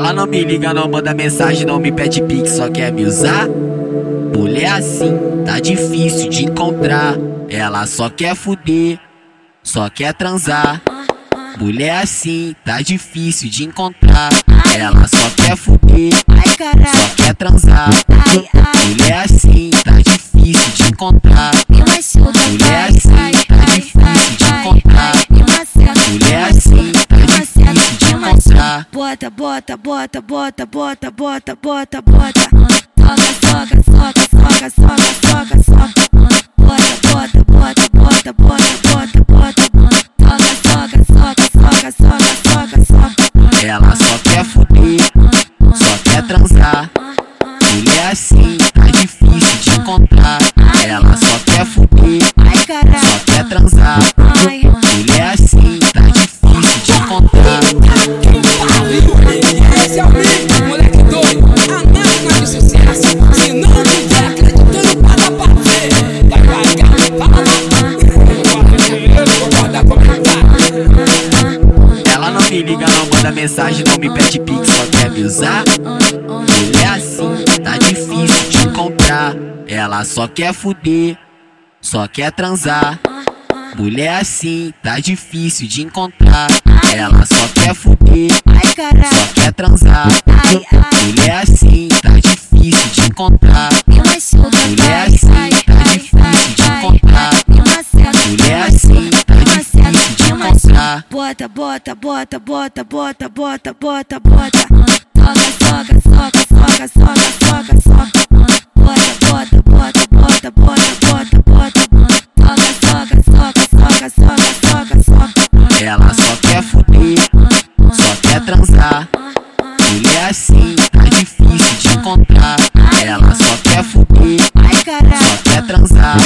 Ela não me liga, não manda mensagem, não me pede pix, só quer me usar. Mulher assim, tá difícil de encontrar. Ela só quer fuder, só quer transar. Mulher assim, tá difícil de encontrar. Ela só quer fuder, só quer transar. Mulher assim, tá difícil de encontrar. Encontrar. Bota, bota, bota, bota, bota, bota, bota, bota. Soca, soca, soca, soca, soca, soca, soca. Bota, bota, bota, bota, bota, bota, bota. Soca, soca, soca, soca, soca, soca, soca. Ela só quer fuder, só quer transar. Mulher assim, tá difícil de encontrar. Ela só quer fuder, só quer transar. Ela não me liga, não manda mensagem, não me pede pix, só quer me usar. Mulher assim, tá difícil de encontrar. Ela só quer fuder, só quer transar. Mulher assim, tá difícil de encontrar. Ela só quer fuder, só quer transar. Bota, bota, bota, bota, bota, bota, bota, bota. Soca, soca, soca, soca, soca, soca, soca. Bota, bota, bota, bota, bota, bota, bota. Soca, soca, soca, soca, soca, soca. Ela só quer fuder, só quer transar. Mulher assim, tá difícil de encontrar. Ela só quer fuder, só quer transar.